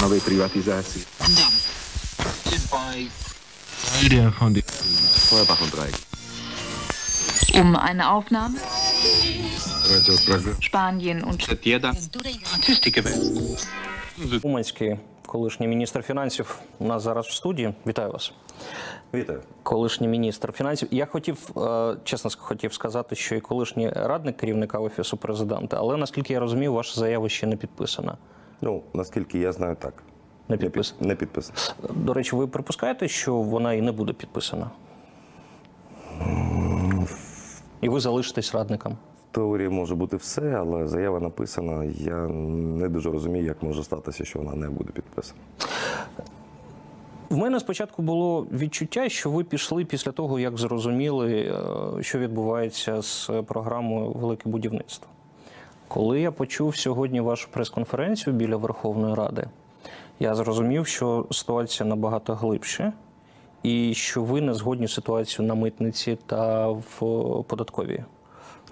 novej privatizácii. Um eine Aufnahme Spanien und Уманський, колишній міністр фінансів, у нас зараз в студії. Вітаю вас. Вітаю. Колишній міністр фінансів. Я хотів, чесно хотів сказати, що і колишній радник керівника офісу президента, але наскільки я розумію, ваша заява ще не підписана. Ну, наскільки я знаю, так. Не Не, під, підписана. не підписано. До речі, ви припускаєте, що вона і не буде підписана? І ви залишитесь радником. В теорії може бути все, але заява написана. Я не дуже розумію, як може статися, що вона не буде підписана. В мене спочатку було відчуття, що ви пішли після того, як зрозуміли, е, що відбувається з програмою Велике будівництво. Коли я почув сьогодні вашу прес-конференцію біля Верховної Ради, я зрозумів, що ситуація набагато глибше, і що ви не згодні з ситуацією на митниці та в податковій.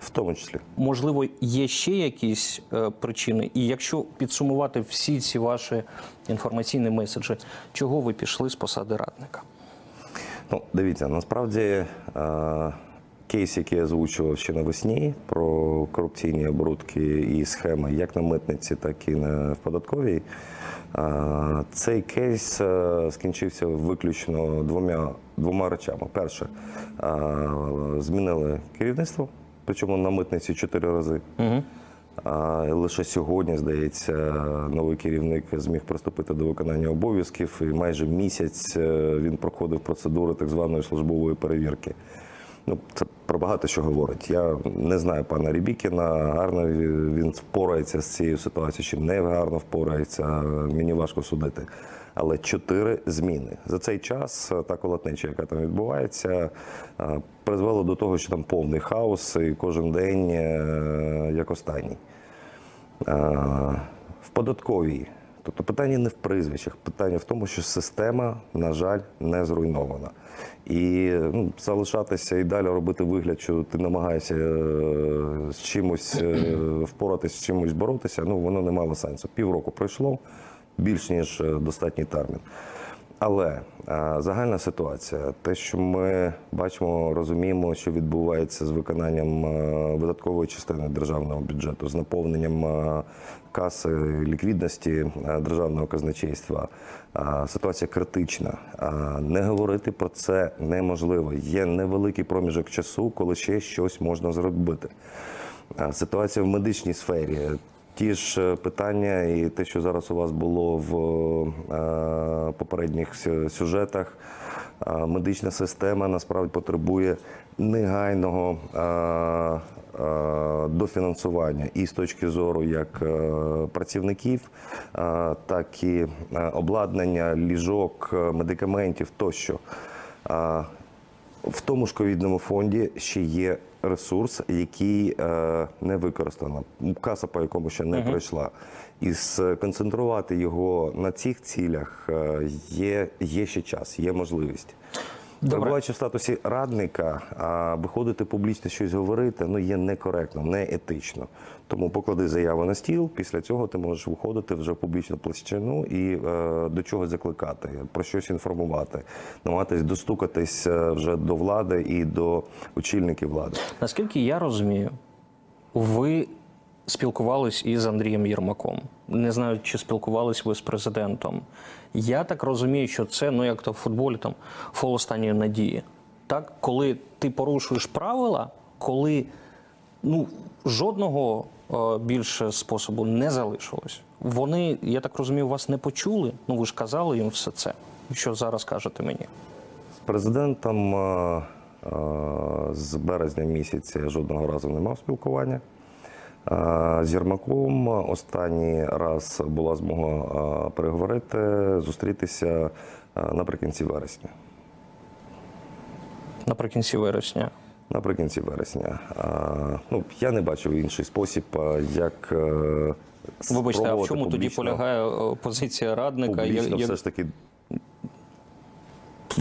В тому числі. Можливо, є ще якісь е, причини, і якщо підсумувати всі ці ваші інформаційні меседжі, чого ви пішли з посади радника? Ну, дивіться, насправді е, кейс, який я озвучував ще навесні, про корупційні оборудки і схеми як на митниці, так і на в податковій. Цей кейс е, скінчився виключно двома, двома речами. Перше, е, змінили керівництво, причому на митниці чотири рази. Угу. А лише сьогодні, здається, новий керівник зміг приступити до виконання обов'язків, і майже місяць е, він проходив процедури так званої службової перевірки. Ну, це про багато що говорить. Я не знаю пана Рібікіна, гарно він впорається з цією ситуацією, чи не гарно впорається. Мені важко судити. Але чотири зміни за цей час е, та колотнеча, яка там відбувається, е, призвела до того, що там повний хаос, і кожен день е, як останній. В податковій. Тобто питання не в прізвищах, питання в тому, що система, на жаль, не зруйнована. І ну, залишатися і далі робити вигляд, що ти намагаєшся е, з чимось е, впоратися, з чимось боротися, ну воно не мало сенсу. Півроку пройшло, більш ніж е, достатній термін. Але е, загальна ситуація, те, що ми бачимо, розуміємо, що відбувається з виконанням е, видаткової частини державного бюджету, з наповненням е, каси ліквідності державного казначейства. Ситуація критична. Не говорити про це неможливо. Є невеликий проміжок часу, коли ще щось можна зробити. Ситуація в медичній сфері. Ті ж е, питання, і те, що зараз у вас було в е, попередніх сюжетах, е, медична система насправді потребує негайного дофінансування і з точки зору як працівників, так і обладнання, ліжок, медикаментів тощо. В тому ж ковідному фонді ще є ресурс, який е, не використано. Каса, по якому ще не пройшла. І сконцентрувати його на цих цілях е, є, є ще час, є можливість. Перебуваючи в статусі радника, а виходити публічно щось говорити ну є некоректно, не етично. Тому поклади заяву на стіл. Після цього ти можеш виходити вже в публічну площину і е, до чогось закликати, про щось інформувати, намагатись достукатись е, вже до влади і до очільників влади. Наскільки я розумію, ви спілкувались із Андрієм Єрмаком. Не знаю, чи спілкувались ви з президентом. Я так розумію, що це, ну як то в футболі, там фол останньої надії. Так, коли ти порушуєш правила, коли ну, жодного е, більше способу не залишилось. Вони, я так розумію, вас не почули. Ну ви ж казали їм все це. Що зараз кажете мені? З президентом е, е, з березня місяця жодного разу не мав спілкування. Е, З Єрмаком останній раз була змога е, переговорити, зустрітися е, наприкінці вересня. Наприкінці вересня. Наприкінці вересня. Ну, я не бачив інший спосіб, як. Вибачте, а в чому тоді полягає позиція радника? Публічно я- все ж таки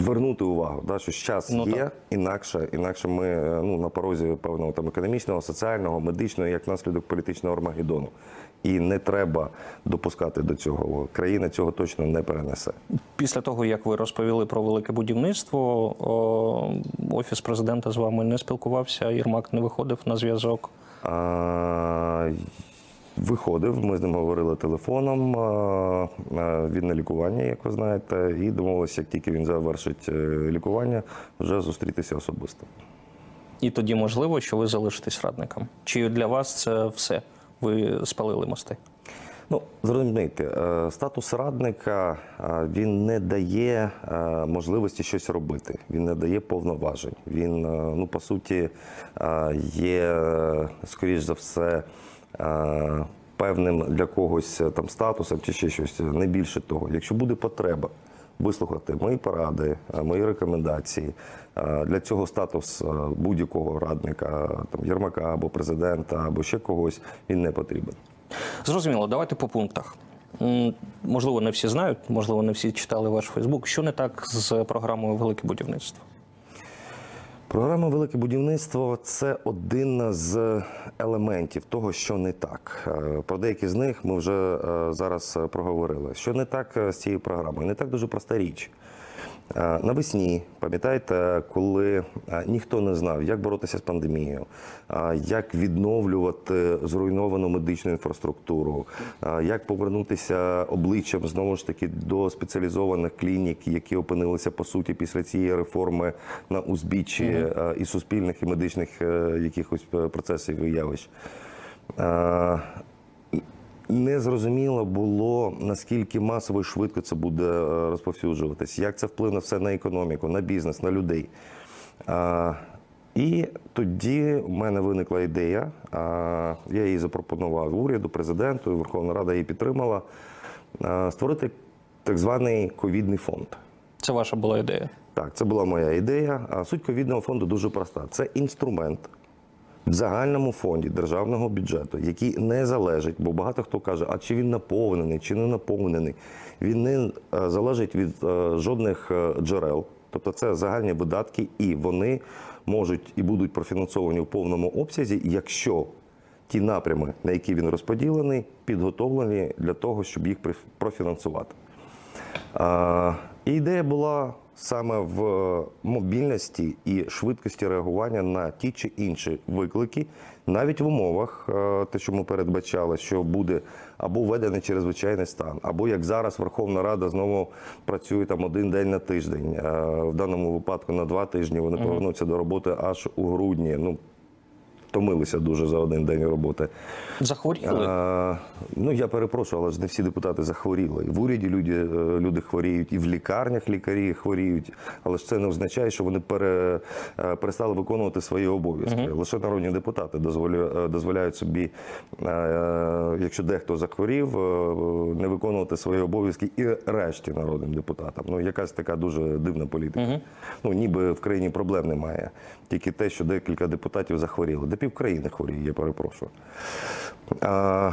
вернути увагу, да, що час Ну, є, так. інакше, інакше ми е, ну, на порозі певного там економічного, соціального, медичного, як наслідок політичного армагеддону. І не треба допускати до цього. Країна цього точно не перенесе. Після того, як ви розповіли про велике будівництво, офіс президента з вами не спілкувався, Єрмак не виходив на зв'язок. А, Виходив, ми з ним говорили телефоном. Він на лікуванні, як ви знаєте, і домовилися, як тільки він завершить е, лікування, вже зустрітися особисто. І тоді можливо, що ви залишитесь радником. Чи для вас це все? Ви спалили мости? Ну, зрозумійте, е, статус радника е, він не дає можливості щось робити. Він не дає повноважень. Він, ну, по суті, є, скоріш за все, певним для когось е, там статусом чи ще щось. Не більше того. Якщо буде потреба вислухати мої поради, е, мої рекомендації. Е, Для цього статус е, будь-якого радника, там Єрмака або президента, або ще когось, він не потрібен. Зрозуміло, давайте по пунктах. Можливо, не всі знають, можливо, не всі читали ваш Фейсбук. Що не так з програмою Велике будівництво? Програма Велике будівництво це один з елементів того, що не так. Е, Про деякі з них ми вже е, зараз проговорили. Що не так е, з цією програмою? Не так дуже проста річ. Навесні, пам'ятаєте, коли ніхто не знав, як боротися з пандемією, як відновлювати зруйновану медичну інфраструктуру, як повернутися обличчям знову ж таки до спеціалізованих клінік, які опинилися по суті після цієї реформи на узбіччі і суспільних, і медичних е, якихось е, процесів і явищ. Не зрозуміло було, наскільки масово і швидко це буде е, розповсюджуватись, як це вплине все на економіку, на бізнес, на людей. А, і тоді в мене виникла ідея, а, я її запропонував уряду, президенту, і Верховна Рада її підтримала, а, створити так званий ковідний фонд. Це ваша була ідея. Так, це була моя ідея. А суть ковідного фонду дуже проста: це інструмент в загальному фонді державного бюджету, який не залежить, бо багато хто каже, а чи він наповнений, чи не наповнений. Він не е, залежить від е, жодних е, джерел. Тобто це загальні видатки, і вони можуть і будуть профінансовані в повному обсязі, якщо ті напрями, на які він розподілений, підготовлені для того, щоб їх проф- профінансувати. І ідея була саме в е, мобільності і швидкості реагування на ті чи інші виклики, навіть в умовах, е, те, що ми передбачали, що буде або введений чрезвичайний стан, або як зараз Верховна Рада знову працює там один день на тиждень. е, В даному випадку на два тижні вони повернуться до роботи аж у грудні. Ну, втомилися дуже за один день роботи. Захворіли? А, ну я перепрошую, але ж не всі депутати захворіли. І в уряді люди, е, люди хворіють, і в лікарнях лікарі хворіють. Але ж це не означає, що вони пере, е, перестали виконувати свої обов'язки. Лише народні депутати дозволю, е, дозволяють собі, якщо дехто захворів, не виконувати свої обов'язки і решті народним депутатам. Ну якась така дуже дивна політика. Ну ніби в країні проблем немає. Тільки те, що декілька депутатів захворіли. Півкраїни хворіє, я перепрошую. А,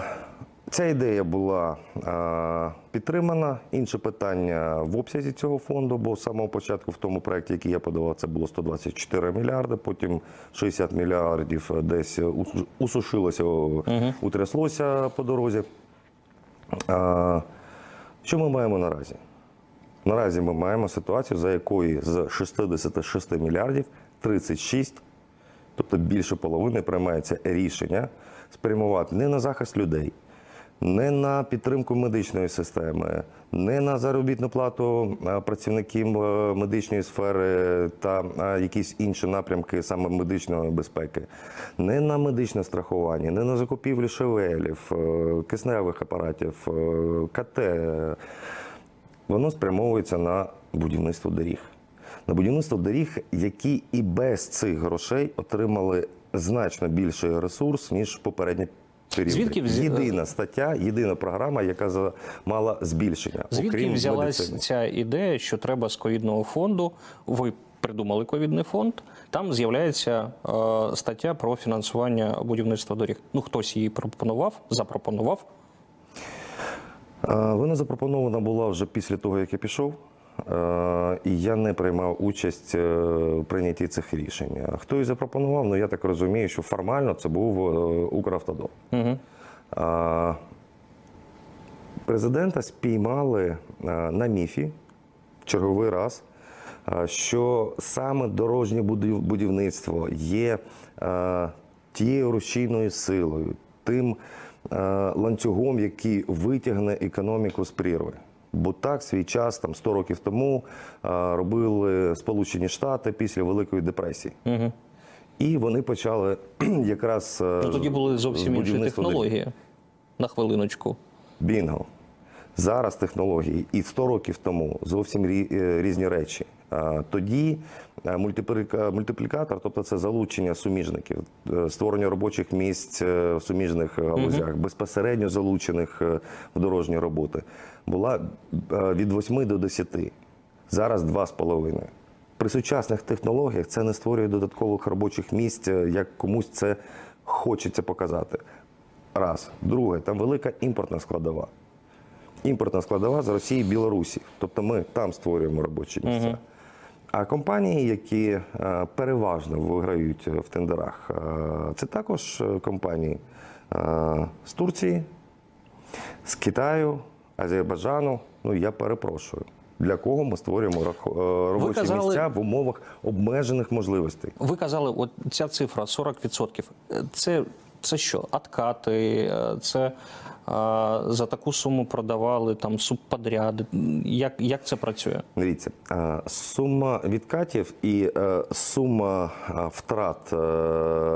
Ця ідея була а, підтримана. Інше питання в обсязі цього фонду, бо з самого початку в тому проєкті, який я подавав, це було 124 мільярди, потім 60 мільярдів десь ус- усушилося, утряслося по дорозі. А, що ми маємо наразі? Наразі ми маємо ситуацію, за якої з 66 мільярдів 36 тобто більше половини приймається рішення спрямувати не на захист людей, не на підтримку медичної системи, не на заробітну плату е, працівників е, медичної сфери та е, якісь інші напрямки саме медичної безпеки, не на медичне страхування, не на закупівлю шевелів, кисневих апаратів, КТ. Воно спрямовується на будівництво доріг. На будівництво доріг, які і без цих грошей отримали значно більший ресурс, ніж попередні періоди. Звідки взя- Єдина стаття, єдина програма, яка мала збільшення. Звідки окрім взялась медицини. ця ідея, що треба з ковідного фонду? Ви придумали ковідний фонд. Там з'являється е, стаття про фінансування будівництва доріг. Ну хтось її пропонував, запропонував. Вона запропонована була вже після того, як я пішов. Е, і я не приймав участь е, в прийнятті цих рішень. Хто і запропонував? Ну я так розумію, що формально це був е, Укравтодор. Угу. Президента спіймали на міфі черговий раз, що саме дорожнє будівництво є тією рушійною силою, тим ланцюгом, який витягне економіку з прірви. Бо так свій час, там 100 років тому, робили Сполучені Штати після Великої депресії. Угу. І вони почали якраз То Ну, тоді були зовсім інші технології технології. На хвилиночку. Бінго. Зараз технології і 100 років тому зовсім е, різні речі. Тоді е, мультиплікатор, тобто це залучення суміжників, е, створення робочих місць е, в суміжних галузях, безпосередньо залучених е, в дорожні роботи, була е, від 8 до 10. Зараз 2,5. При сучасних технологіях це не створює додаткових робочих місць, е, як комусь це хочеться показати. Раз. Друге, там велика імпортна складова. Імпортна складова з Росії і Білорусі. Тобто ми там створюємо робочі місця. А компанії, які е, переважно виграють в тендерах, е, це також е, компанії з Турції, з Китаю, Азербайджану. Ну я перепрошую. Для кого ми створюємо робочі казали- місця в умовах обмежених можливостей? Ви казали, от ця цифра 40%. Е, Це, це що? Откати, е, це а, за таку суму продавали там субподряди. Як, як це працює? Дивіться, е, сума відкатів і е, сума е, втрат е,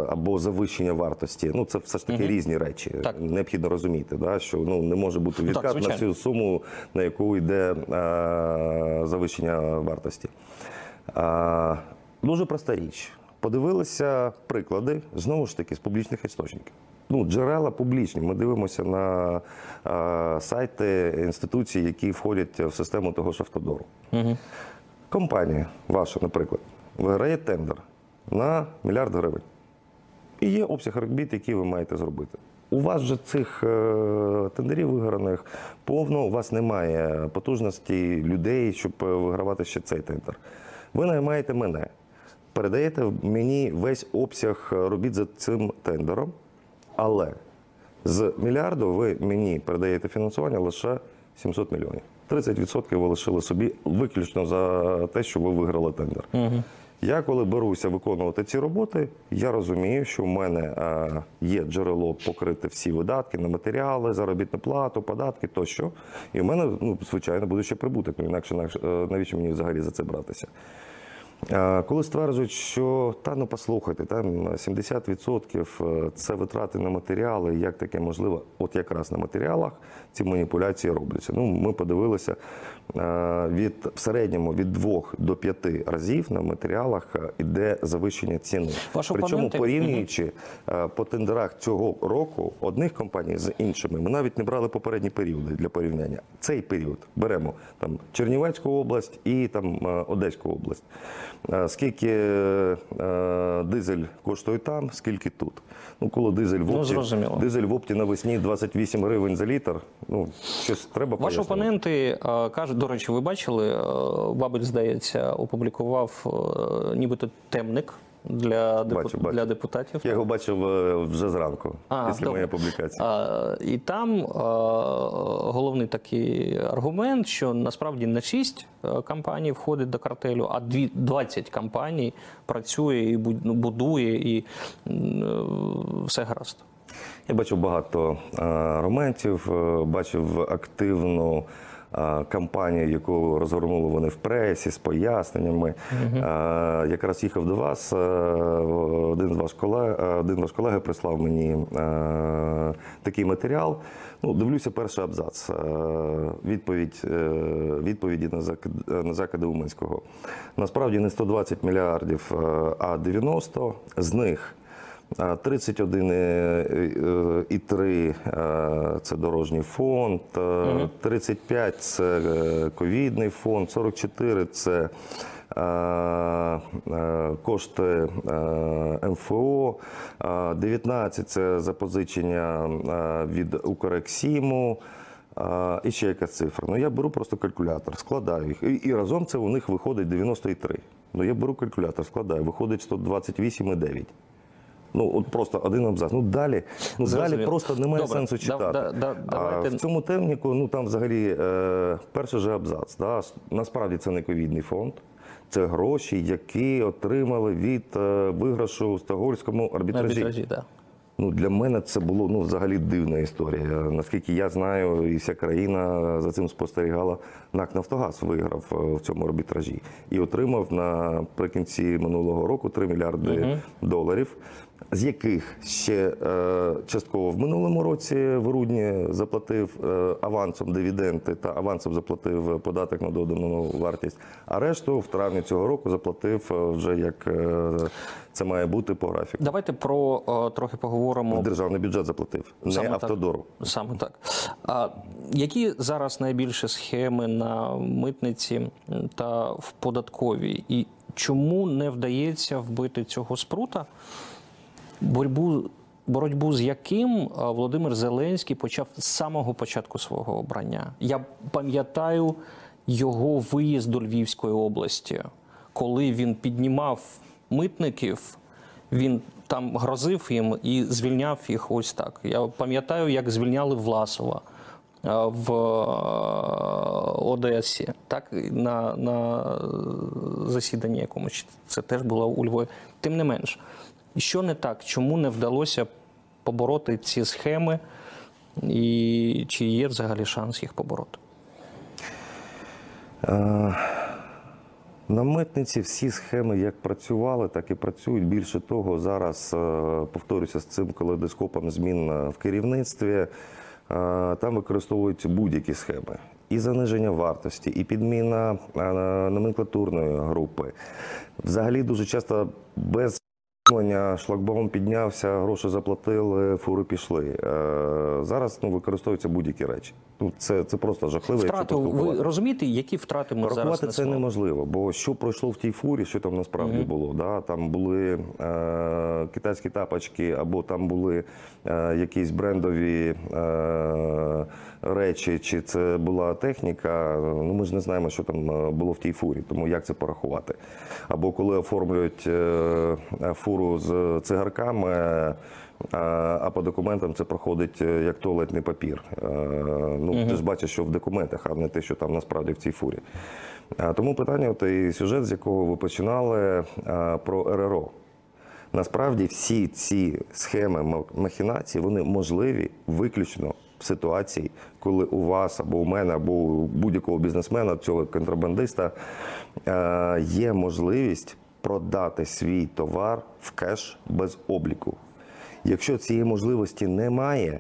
або завищення вартості ну це все ж таки різні речі. Так. Необхідно розуміти, да, що ну не може бути Ну, так, відкат на звичайно. всю суму, на яку йде е, завищення вартості. Е, дуже проста річ. Подивилися приклади знову ж таки з публічних істочників. Ну, джерела публічні. Ми дивимося на е, сайти інституцій, які входять в систему того ж автодору. Компанія ваша, наприклад, виграє тендер на мільярд гривень. І є обсяг робіт, які ви маєте зробити. У вас же цих е, тендерів виграних повно, у вас немає потужності людей, щоб е, вигравати ще цей тендер. Ви наймаєте мене, передаєте мені весь обсяг е, робіт за цим тендером, але з мільярду ви мені передаєте фінансування лише 700 мільйонів. 30% ви лишили собі виключно за те, що ви виграли тендер. Я коли беруся виконувати ці роботи, я розумію, що в мене е, є джерело покрити всі видатки на матеріали, заробітну плату, податки тощо. І в мене, ну, звичайно, буде ще прибуток. Інакше інакше, е, навіщо мені взагалі за це братися? Е, Коли стверджують, що та ну послухайте, там 70% це витрати на матеріали, як таке можливо, от якраз на матеріалах ці маніпуляції робляться. Ну, ми подивилися е, від в середньому від 2 до 5 разів на матеріалах е, іде завищення ціни. Ваші Причому порівнюючи е, по тендерах цього року одних компаній з іншими, ми навіть не брали попередні періоди для порівняння. Цей період беремо там Чернівецьку область і там е, Одеську область. Е, Скільки е, дизель коштує там, скільки тут. Ну, коли дизель в Ну, опті, ну, дизель в опті навесні 28 гривень за літр. Ну, щось треба Ваші пояснити. опоненти е, кажуть, до речі, ви бачили, Бабель, здається, опублікував нібито темник для, депу- Бачу, бачу. для депутатів. Я його бачив е, вже зранку, А, після добре. моєї публікації. А, і там е, головний такий аргумент, що насправді не 6 компаній входить до картелю, а дві- 20 компаній працює і ну, будує, і е, все гаразд. Я бачив багато аргументів, бачив активну кампанію, яку розгорнули вони в пресі з поясненнями. Е, Якраз їхав до вас. Один з ваш колег, один ваш колега прислав мені такий матеріал. Ну, дивлюся, перший абзац. Відповідь, е, відповіді на закид, на закиди Уманського. Насправді не 120 мільярдів, а 90. З них 31,3 е, це дорожній фонд, е, 35 це е, ковідний фонд, 44 це е, е, кошти е, МФО, е, 19 це запозичення е, від Укрексіму. І ще якась цифра. Ну я беру просто калькулятор, складаю їх. І, і разом це у них виходить 93. Ну я беру калькулятор, складаю, виходить 128,9. Ну, от просто один абзац. Ну далі, ну, далі просто немає Добре, сенсу читати. да- да- а в цьому темніку, ну там взагалі е, перший же абзац. Да? Насправді це не ковідний фонд. Це гроші, які отримали від е, виграшу в Стокгольмському арбітражі. Арбітражі, да. Ну, для мене це було ну, взагалі дивна історія. Наскільки я знаю, і вся країна за цим спостерігала, НАК Нафтогаз виграв е, в цьому арбітражі і отримав наприкінці минулого року 3 мільярди доларів, з яких ще е, частково в минулому році в грудні заплатив е, авансом дивіденди та авансом заплатив податок на додану вартість, а решту в травні цього року заплатив е, вже як е, це має бути по графіку. Давайте про е, трохи поговоримо. Державний бюджет заплатив, не Саме так. автодору. Саме так. А які зараз найбільше схеми на митниці та в податковій? І чому не вдається вбити цього спрута? Боротьбу, боротьбу з яким Володимир Зеленський почав з самого початку свого обрання. Я пам'ятаю його виїзд до Львівської області, коли він піднімав митників, він там грозив їм і звільняв їх ось так. Я пам'ятаю, як звільняли Власова е, в е, Одесі, так на, на засіданні якомусь це теж було у Львові. Тим не менш, що не так? Чому не вдалося побороти ці схеми, і чи є взагалі шанс їх побороти? На митниці всі схеми як працювали, так і працюють. Більше того, зараз е, повторюся з цим калейдоскопом змін е, в керівництві. е, Там використовуються будь-які схеми. І заниження вартості, і підміна е, номенклатурної групи. Взагалі дуже часто без Шлагбаум піднявся, гроші заплатили, фури пішли. Е, зараз ну, використовуються будь-які речі. Ну, це, це просто жахливо. якщо Втрату, ви розумієте, які втрати ми зараз Порахувати це неможливо, бо що пройшло в тій фурі, що там насправді було. Да? Там були е, китайські тапочки, або там були е, якісь брендові е, речі, чи це була техніка. Ну ми ж не знаємо, що там е, було в тій фурі, тому як це порахувати. Або коли оформлюють е, фуру з цигарками. е, А по документам це проходить е, як туалетний папір. Е, Ну, ти ж бачиш, що в документах, а не те, що там насправді в цій фурі. Тому питання, от і сюжет, з якого ви починали, е, про РРО. Насправді всі ці схеми махінації вони можливі виключно в ситуації, коли у вас або у мене, або у будь-якого бізнесмена, цього контрабандиста е, є можливість продати свій товар в кеш без обліку. Якщо цієї можливості немає,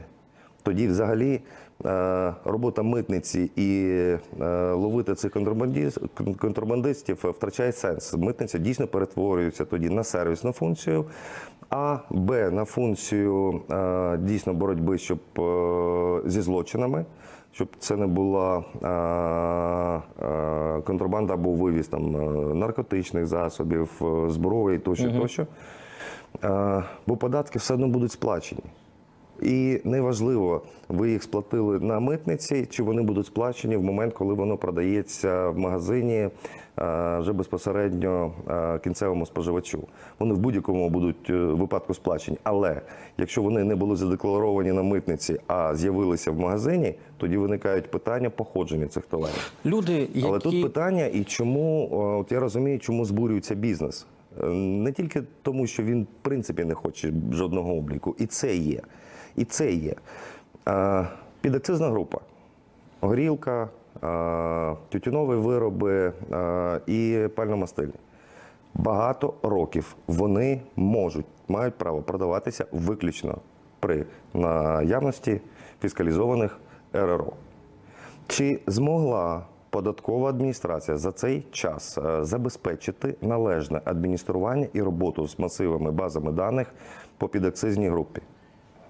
тоді взагалі е, робота митниці і е, ловити цих контрабандистів втрачає сенс. Митниця дійсно перетворюється тоді на сервісну функцію, а Б на функцію е, дійсно боротьби, щоб зі злочинами. Щоб це не була е, е, контрабанда або вивіз там е, наркотичних засобів, зброї тощо, тощо. Бо податки все одно будуть сплачені. І неважливо, ви їх сплатили на митниці, чи вони будуть сплачені в момент, коли воно продається в магазині е, вже безпосередньо е, кінцевому споживачу. Вони в будь-якому будуть е, випадку сплачені. Але якщо вони не були задекларовані на митниці, а з'явилися в магазині, тоді виникають питання походження цих товарів. Люди, які... Але тут питання, і чому, от я розумію, чому збурюється бізнес. Не тільки тому, що він в принципі не хоче жодного обліку, і це є. І це є. Е, Підакцизна група, горілка, е, тютюнові вироби е, і пальномастильні. Багато років вони можуть, мають право продаватися виключно при наявності фіскалізованих РРО. Чи змогла податкова адміністрація за цей час забезпечити належне адміністрування і роботу з масивами базами даних по підакцизній групі?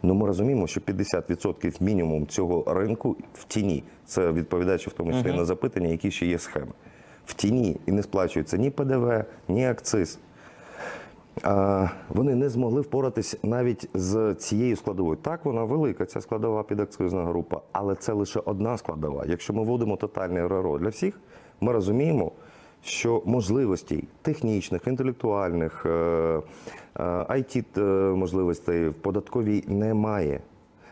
Ну, ми розуміємо, що 50% мінімум цього ринку в тіні. Це відповідаючи в тому числі на запитання, які ще є схеми. В тіні і не сплачується ні ПДВ, ні акциз. а, вони не змогли впоратись навіть з цією складовою. Так, вона велика, ця складова підакцизна група, але це лише одна складова. Якщо ми вводимо тотальний РРО для всіх, ми розуміємо, що можливостей технічних, інтелектуальних, е, е, IT е, можливостей в податковій немає.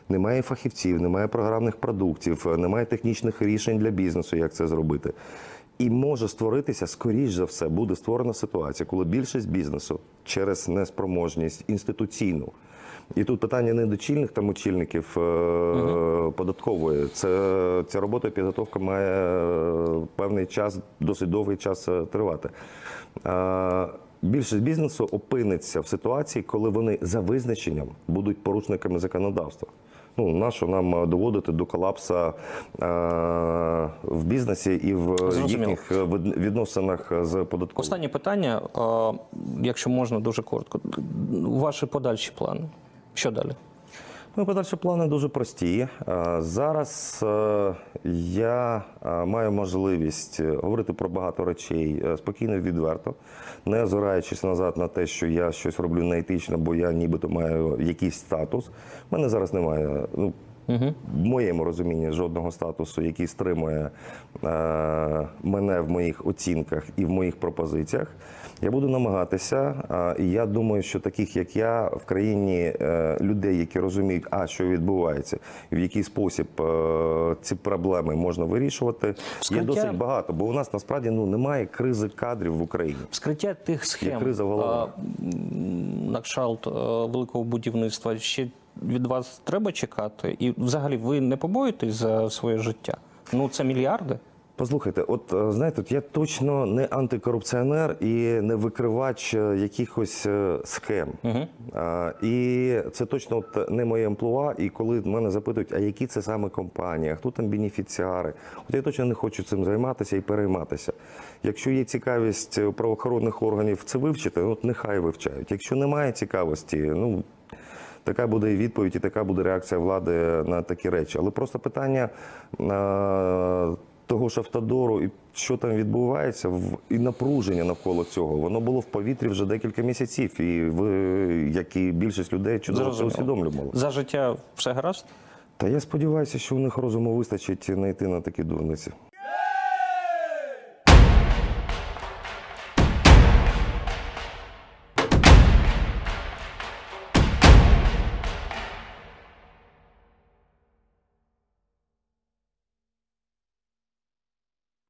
Немає фахівців, немає програмних продуктів, немає технічних рішень для бізнесу, як це зробити. І може створитися, скоріш за все, буде створена ситуація, коли більшість бізнесу через неспроможність інституційну. І тут питання не до чільних там очільників е, податкової. Це ця робота і підготовка має е, певний час, досить довгий час е, тривати. Більшість бізнесу опиниться в ситуації, коли вони за визначенням будуть порушниками законодавства. Ну, нащо нам е, доводити до колапса е, в бізнесі і в Зрозуміло. їхніх відносинах з податковою? Останнє питання, е, якщо можна дуже коротко. Ваші подальші плани. Що далі? Ну, подальші плани дуже прості. Е, Зараз е, я е, маю можливість говорити про багато речей спокійно відверто, не озираючись назад на те, що я щось роблю неетично, бо я нібито маю якийсь статус. У мене зараз немає. Ну, в моєму розумінні жодного статусу, який стримує е, мене в моїх оцінках і в моїх пропозиціях. Я буду намагатися, і я думаю, що таких як я в країні е, людей, які розуміють, а що відбувається, в який спосіб е, ці проблеми можна вирішувати, є досить багато. Бо у нас насправді ну немає кризи кадрів в Україні. Вскриття тих схем криза в на кшалт е, великого будівництва ще від вас треба чекати? І взагалі ви не побоїтесь за своє життя? Ну це мільярди. Послухайте, от е, знаєте, я точно не антикорупціонер і не викривач е, якихось е, схем. А, І це точно от не моє амплуа. І коли мене запитують, а які це саме компанії, а хто там бенефіціари, от я точно не хочу цим займатися і перейматися. Якщо є цікавість у правоохоронних органів це вивчити, от нехай вивчають. Якщо немає цікавості, ну Така буде і відповідь, і така буде реакція влади на такі речі. Але просто питання того ж автодору і що там відбувається, і напруження навколо цього, воно було в повітрі вже декілька місяців. І ви, як і більшість людей, чудово це усвідомлювали. За життя все гаразд? Та я сподіваюся, що у них розуму вистачить не йти на такі дурниці.